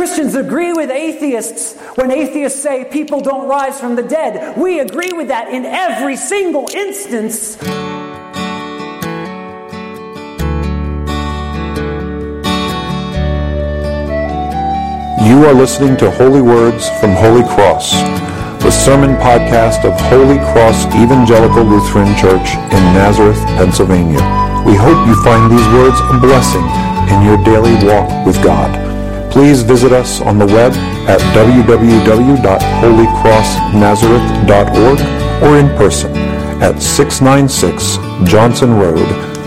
Christians agree with atheists when atheists say people don't rise from the dead. We agree with that in every single instance. You are listening to Holy Words from Holy Cross, the sermon podcast of Holy Cross Evangelical Lutheran Church in Nazareth, Pennsylvania. We hope you find these words a blessing in your daily walk with God. Please visit us on the web at www.holycrossnazareth.org or in person at 696 Johnson Road,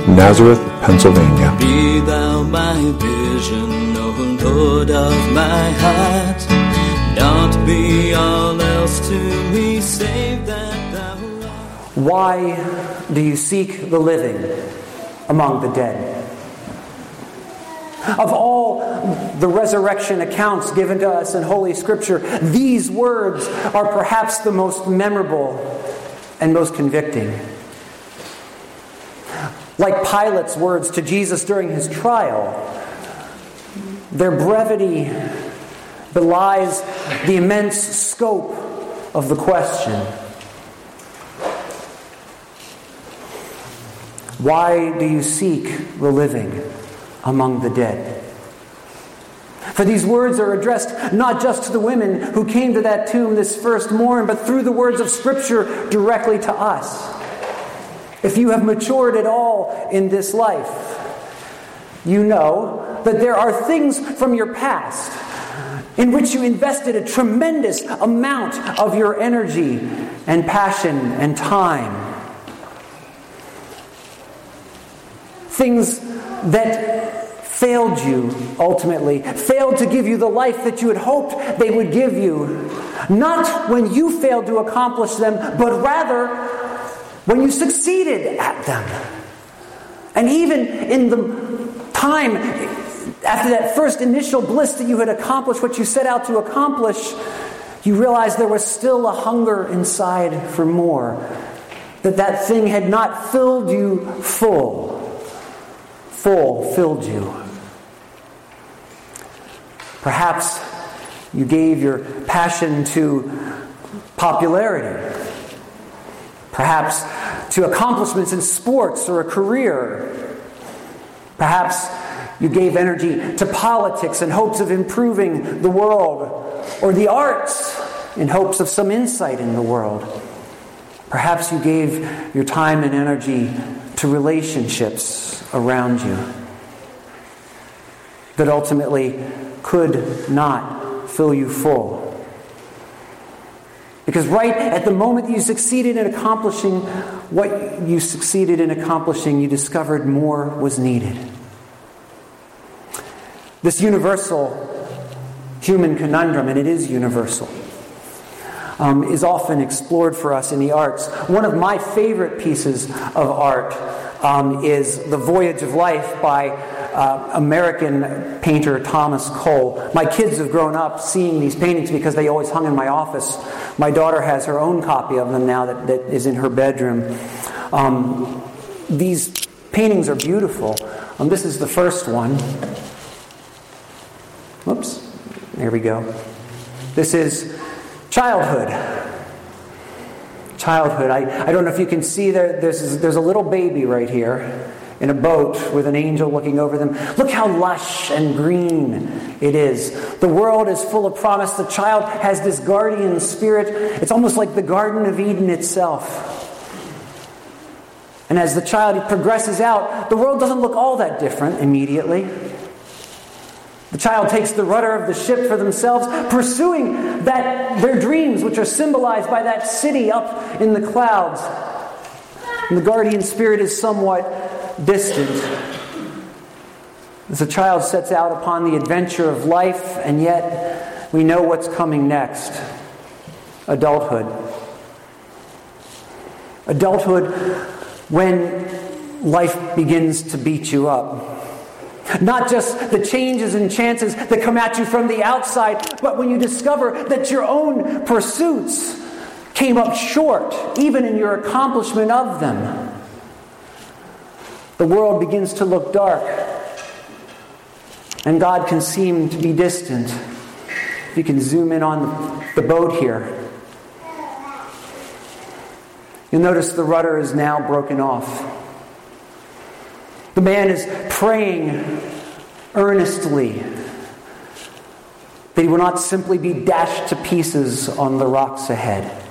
Nazareth, Pennsylvania. Be thou my vision, O Lord of my heart. Not be all else to me save that thou art. Why do you seek the living among the dead? Of all the resurrection accounts given to us in Holy Scripture, these words are perhaps the most memorable and most convicting. Like Pilate's words to Jesus during his trial, their brevity belies the immense scope of the question. Why do you seek the living? Among the dead. For these words are addressed not just to the women who came to that tomb this first morn, but through the words of Scripture directly to us. If you have matured at all in this life, you know that there are things from your past in which you invested a tremendous amount of your energy and passion and time. Things that failed you ultimately, failed to give you the life that you had hoped they would give you. Not when you failed to accomplish them, but rather when you succeeded at them. And even in the time after that first initial bliss that you had accomplished what you set out to accomplish, you realized there was still a hunger inside for more. That that thing had not filled you full full filled you. Perhaps you gave your passion to popularity, perhaps to accomplishments in sports or a career. Perhaps you gave energy to politics in hopes of improving the world, or the arts in hopes of some insight in the world. Perhaps you gave your time and energy to relationships around you that ultimately could not fill you full. Because right at the moment you succeeded in accomplishing what you succeeded in accomplishing, you discovered more was needed. This universal human conundrum, and it is universal, um, is often explored for us in the arts. One of my favorite pieces of art um, is The Voyage of Life by uh, American painter Thomas Cole. My kids have grown up seeing these paintings because they always hung in my office. My daughter has her own copy of them now that, that is in her bedroom. Um, these paintings are beautiful. Um, this is the first one. Whoops. There we go. This is childhood. Childhood. I, I don't know if you can see there, there's, there's a little baby right here in a boat with an angel looking over them. Look how lush and green it is. The world is full of promise. The child has this guardian spirit. It's almost like the Garden of Eden itself. And as the child progresses out, the world doesn't look all that different immediately. The child takes the rudder of the ship for themselves, pursuing that their dreams, which are symbolized by that city up in the clouds. And the guardian spirit is somewhat distant. As a child sets out upon the adventure of life, and yet we know what's coming next adulthood. Adulthood when life begins to beat you up. Not just the changes and chances that come at you from the outside, but when you discover that your own pursuits came up short, even in your accomplishment of them. The world begins to look dark, and God can seem to be distant. You can zoom in on the boat here. You'll notice the rudder is now broken off. The man is praying earnestly that he will not simply be dashed to pieces on the rocks ahead.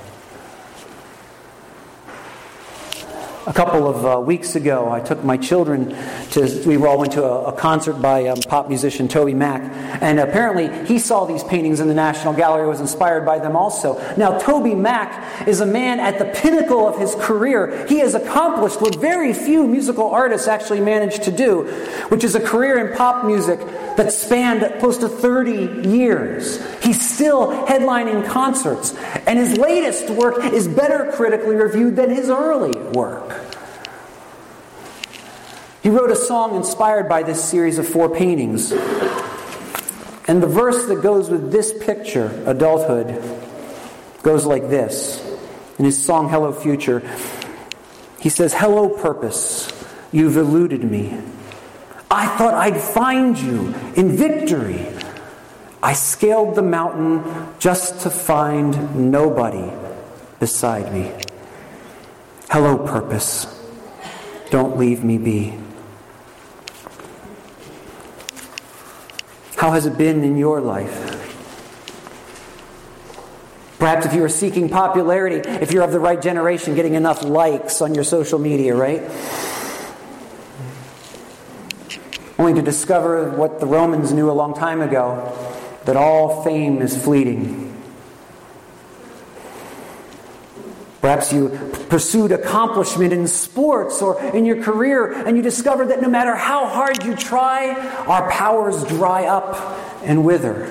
A couple of uh, weeks ago, I took my children to, we all went to a, a concert by um, pop musician TobyMac, and apparently he saw these paintings in the National Gallery, was inspired by them also. Now, TobyMac is a man at the pinnacle of his career. He has accomplished what very few musical artists actually manage to do, which is a career in pop music that spanned close to 30 years. He's still headlining concerts, and his latest work is better critically reviewed than his early work. He wrote a song inspired by this series of four paintings. And the verse that goes with this picture, adulthood, goes like this. In his song, Hello Future, he says, Hello, purpose, you've eluded me. I thought I'd find you in victory. I scaled the mountain just to find nobody beside me. Hello, purpose. Don't leave me be. How has it been in your life? Perhaps if you are seeking popularity, if you're of the right generation, getting enough likes on your social media, right? Only to discover what the Romans knew a long time ago that all fame is fleeting. Perhaps you pursued accomplishment in sports or in your career, and you discovered that no matter how hard you try, our powers dry up and wither.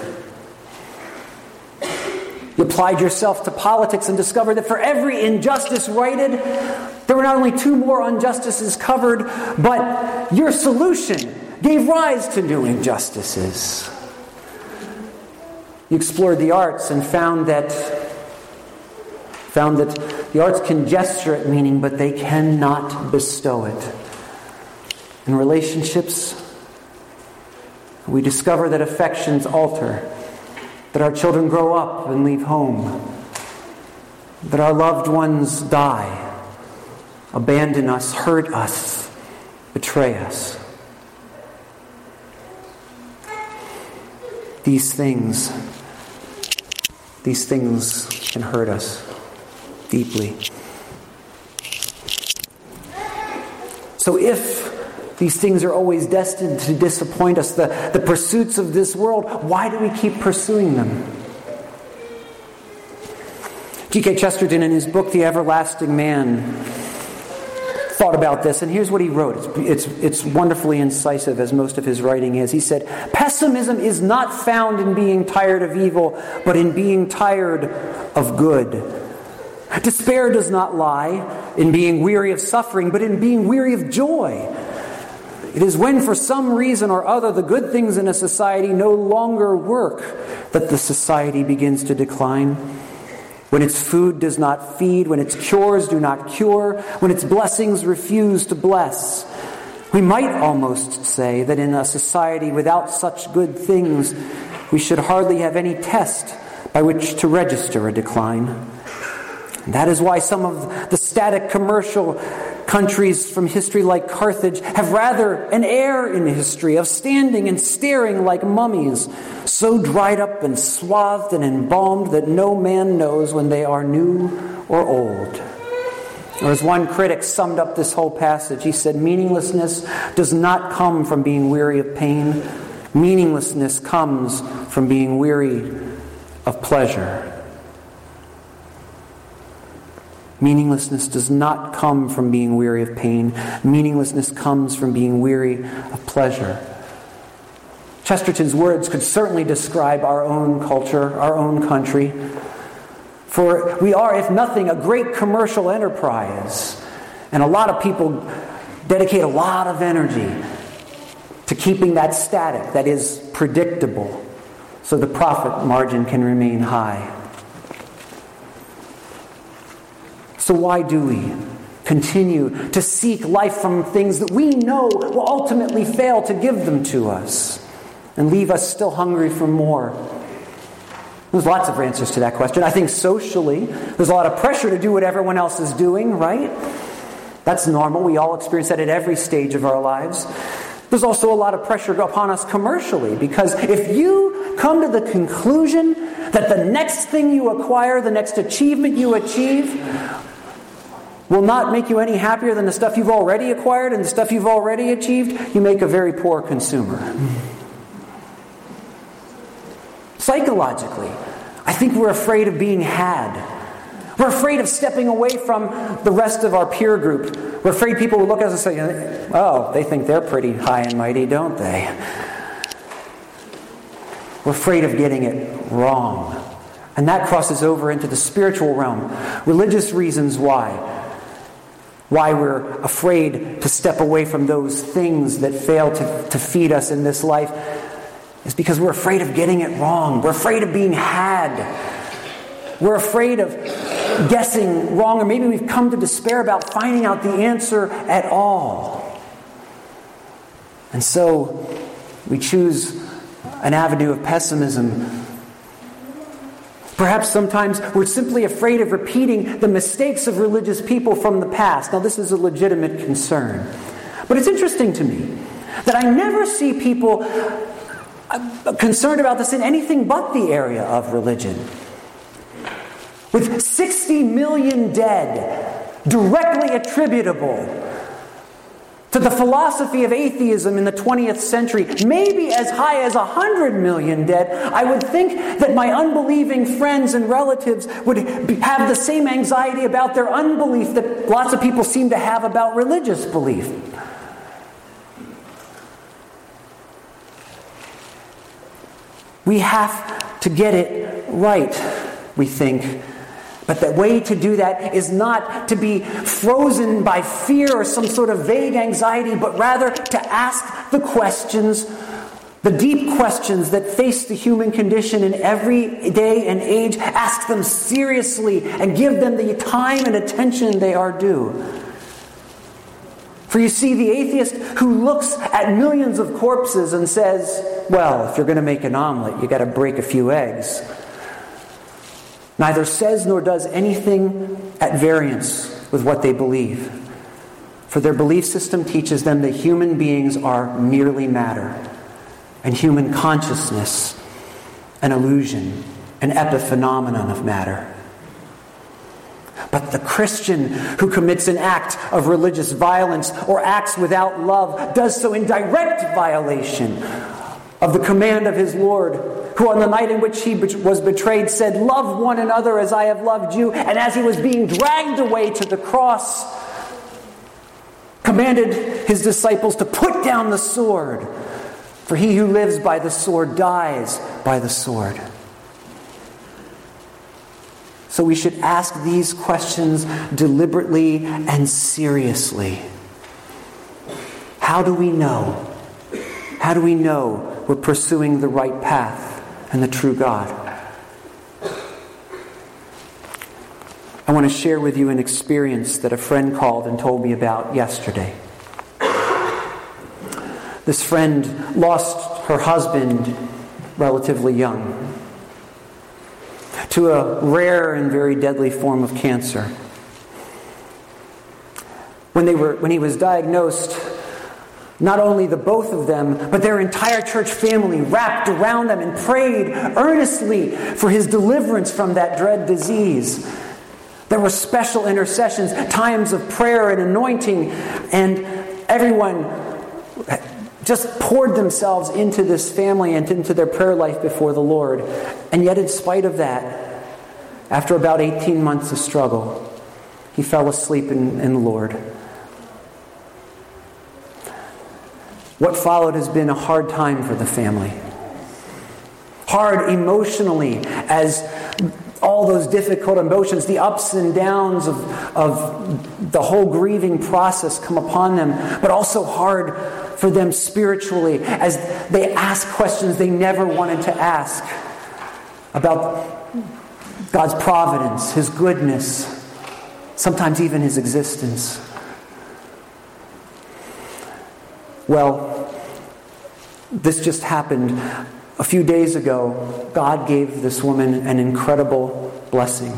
You applied yourself to politics and discovered that for every injustice righted, there were not only two more injustices covered, but your solution gave rise to new injustices. You explored the arts and found that found that the arts can gesture at meaning, but they cannot bestow it. In relationships, we discover that affections alter, that our children grow up and leave home, that our loved ones die, abandon us, hurt us, betray us. These things, these things can hurt us deeply. So, if these things are always destined to disappoint us, the, the pursuits of this world, why do we keep pursuing them? G.K. Chesterton, in his book, The Everlasting Man, thought about this, and here's what he wrote. It's, it's, it's wonderfully incisive, as most of his writing is. He said, Pessimism is not found in being tired of evil, but in being tired of good. Despair does not lie in being weary of suffering, but in being weary of joy. It is when, for some reason or other, the good things in a society no longer work that the society begins to decline. When its food does not feed, when its cures do not cure, when its blessings refuse to bless. We might almost say that in a society without such good things, we should hardly have any test by which to register a decline. That is why some of the static commercial countries from history, like Carthage, have rather an air in history of standing and staring like mummies, so dried up and swathed and embalmed that no man knows when they are new or old. Or as one critic summed up this whole passage, he said, Meaninglessness does not come from being weary of pain, meaninglessness comes from being weary of pleasure. Meaninglessness does not come from being weary of pain. Meaninglessness comes from being weary of pleasure. Chesterton's words could certainly describe our own culture, our own country. For we are, if nothing, a great commercial enterprise. And a lot of people dedicate a lot of energy to keeping that static, that is predictable, so the profit margin can remain high. So, why do we continue to seek life from things that we know will ultimately fail to give them to us and leave us still hungry for more? There's lots of answers to that question. I think socially, there's a lot of pressure to do what everyone else is doing, right? That's normal. We all experience that at every stage of our lives. There's also a lot of pressure upon us commercially because if you come to the conclusion that the next thing you acquire, the next achievement you achieve, will not make you any happier than the stuff you've already acquired and the stuff you've already achieved, you make a very poor consumer. Psychologically, I think we're afraid of being had. We're afraid of stepping away from the rest of our peer group. We're afraid people will look at us and say, oh, they think they're pretty high and mighty, don't they? We're afraid of getting it wrong. And that crosses over into the spiritual realm. Religious reasons why. Why we're afraid to step away from those things that fail to, to feed us in this life is because we're afraid of getting it wrong. We're afraid of being had. We're afraid of guessing wrong, or maybe we've come to despair about finding out the answer at all. And so we choose an avenue of pessimism. Perhaps sometimes we're simply afraid of repeating the mistakes of religious people from the past. Now, this is a legitimate concern. But it's interesting to me that I never see people uh, concerned about this in anything but the area of religion. With 60 million dead, directly attributable to the philosophy of atheism in the 20th century, maybe as high as 100 million dead, I would think that my unbelieving friends and relatives would have the same anxiety about their unbelief that lots of people seem to have about religious belief. We have to get it right, we think. But the way to do that is not to be frozen by fear or some sort of vague anxiety, but rather to ask the questions, the deep questions that face the human condition in every day and age. Ask them seriously and give them the time and attention they are due. For you see, the atheist who looks at millions of corpses and says, Well, if you're going to make an omelet, you've got to break a few eggs, neither says nor does anything at variance with what they believe. For their belief system teaches them that human beings are merely matter, and human consciousness an illusion, an epiphenomenon of matter. But the Christian who commits an act of religious violence or acts without love does so in direct violation of the command of his Lord, who on the night in which he was betrayed said, Love one another as I have loved you. And as he was being dragged away to the cross, commanded his disciples to put down the sword. For he who lives by the sword dies by the sword. So we should ask these questions deliberately and seriously. How do we know? How do we know we're pursuing the right path and the true God? I want to share with you an experience that a friend called and told me about yesterday. This friend lost her husband relatively young to a rare and very deadly form of cancer. When, they were, when he was diagnosed, not only the both of them, but their entire church family wrapped around them and prayed earnestly for his deliverance from that dread disease. There were special intercessions, times of prayer and anointing, and everyone just poured themselves into this family and into their prayer life before the Lord. And yet, in spite of that, after about 18 months of struggle, he fell asleep in, in the Lord. What followed has been a hard time for the family. Hard emotionally, as all those difficult emotions, the ups and downs of, of the whole grieving process come upon them, but also hard for them spiritually as they ask questions they never wanted to ask about God's providence, His goodness, sometimes even His existence. Well, this just happened A few days ago, God gave this woman an incredible blessing.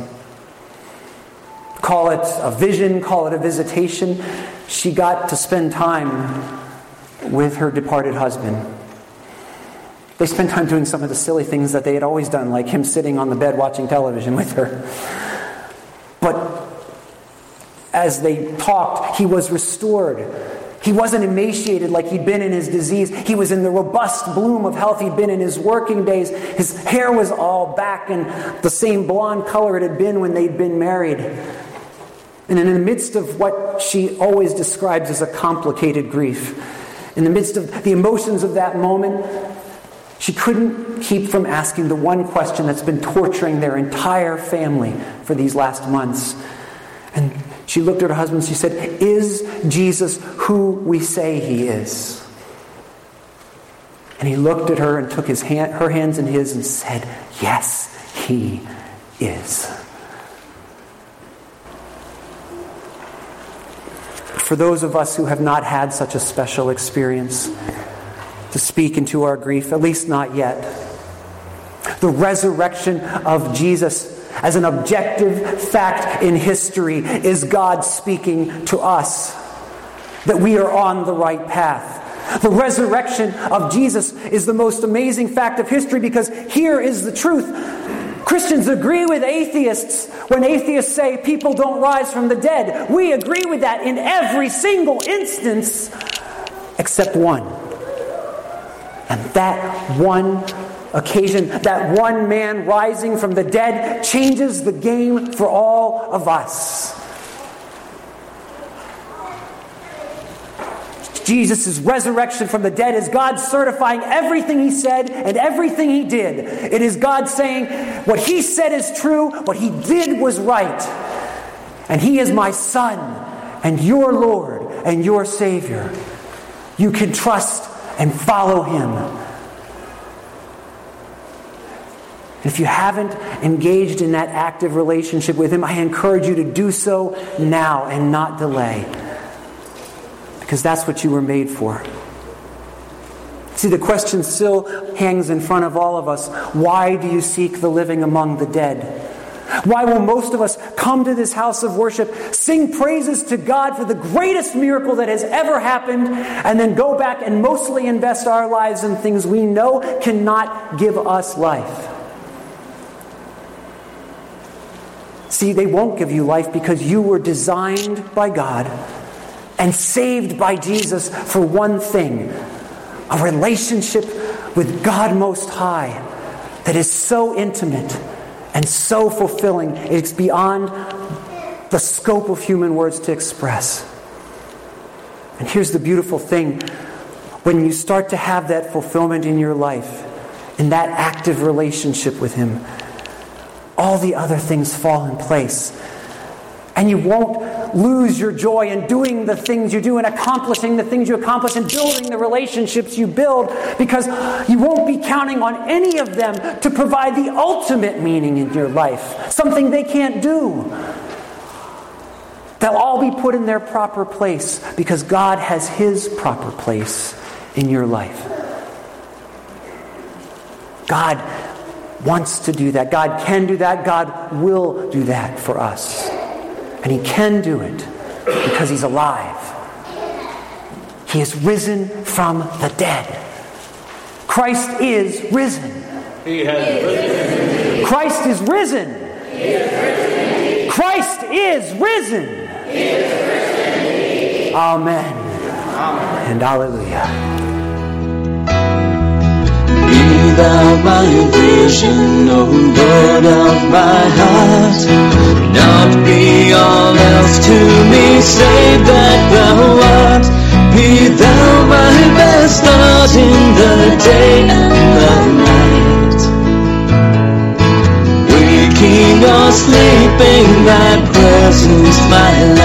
Call it a vision, call it a visitation. She got to spend time with her departed husband. They spent time doing some of the silly things that they had always done, like him sitting on the bed watching television with her. But as they talked, he was restored. He wasn't emaciated like he'd been in his disease. He was in the robust bloom of health he'd been in his working days. His hair was all back in the same blonde color it had been when they'd been married. And in the midst of what she always describes as a complicated grief, in the midst of the emotions of that moment, she couldn't keep from asking the one question that's been torturing their entire family for these last months. And she looked at her husband and she said, Is Jesus who we say he is? And he looked at her and took his hand, her hands in his and said, Yes, he is. For those of us who have not had such a special experience, to speak into our grief, at least not yet. The resurrection of Jesus as an objective fact in history is God speaking to us that we are on the right path. The resurrection of Jesus is the most amazing fact of history because here is the truth. Christians agree with atheists when atheists say people don't rise from the dead. We agree with that in every single instance except one. And that one occasion, that one man rising from the dead, changes the game for all of us. Jesus' resurrection from the dead is God certifying everything he said and everything he did. It is God saying, What he said is true, what he did was right. And he is my son and your Lord and your Savior. You can trust and follow him. If you haven't engaged in that active relationship with Him, I encourage you to do so now and not delay. Because that's what you were made for. See, the question still hangs in front of all of us why do you seek the living among the dead? Why will most of us come to this house of worship, sing praises to God for the greatest miracle that has ever happened, and then go back and mostly invest our lives in things we know cannot give us life? See, they won't give you life because you were designed by God and saved by Jesus for one thing a relationship with God Most High that is so intimate and so fulfilling, it's beyond the scope of human words to express. And here's the beautiful thing when you start to have that fulfillment in your life, in that active relationship with Him, all the other things fall in place. And you won't lose your joy in doing the things you do and accomplishing the things you accomplish and building the relationships you build because you won't be counting on any of them to provide the ultimate meaning in your life, something they can't do. They'll all be put in their proper place because God has His proper place in your life. God wants to do that. God can do that. God will do that for us. And He can do it because He's alive. He is risen from the dead. Christ is risen. He has risen. Christ is risen. Christ is risen. Amen. And hallelujah. Thou my vision, O Lord of my heart. Not be all else to me, save that thou art. Be thou my best thought in the day and the night. Waking or sleeping, thy presence my light.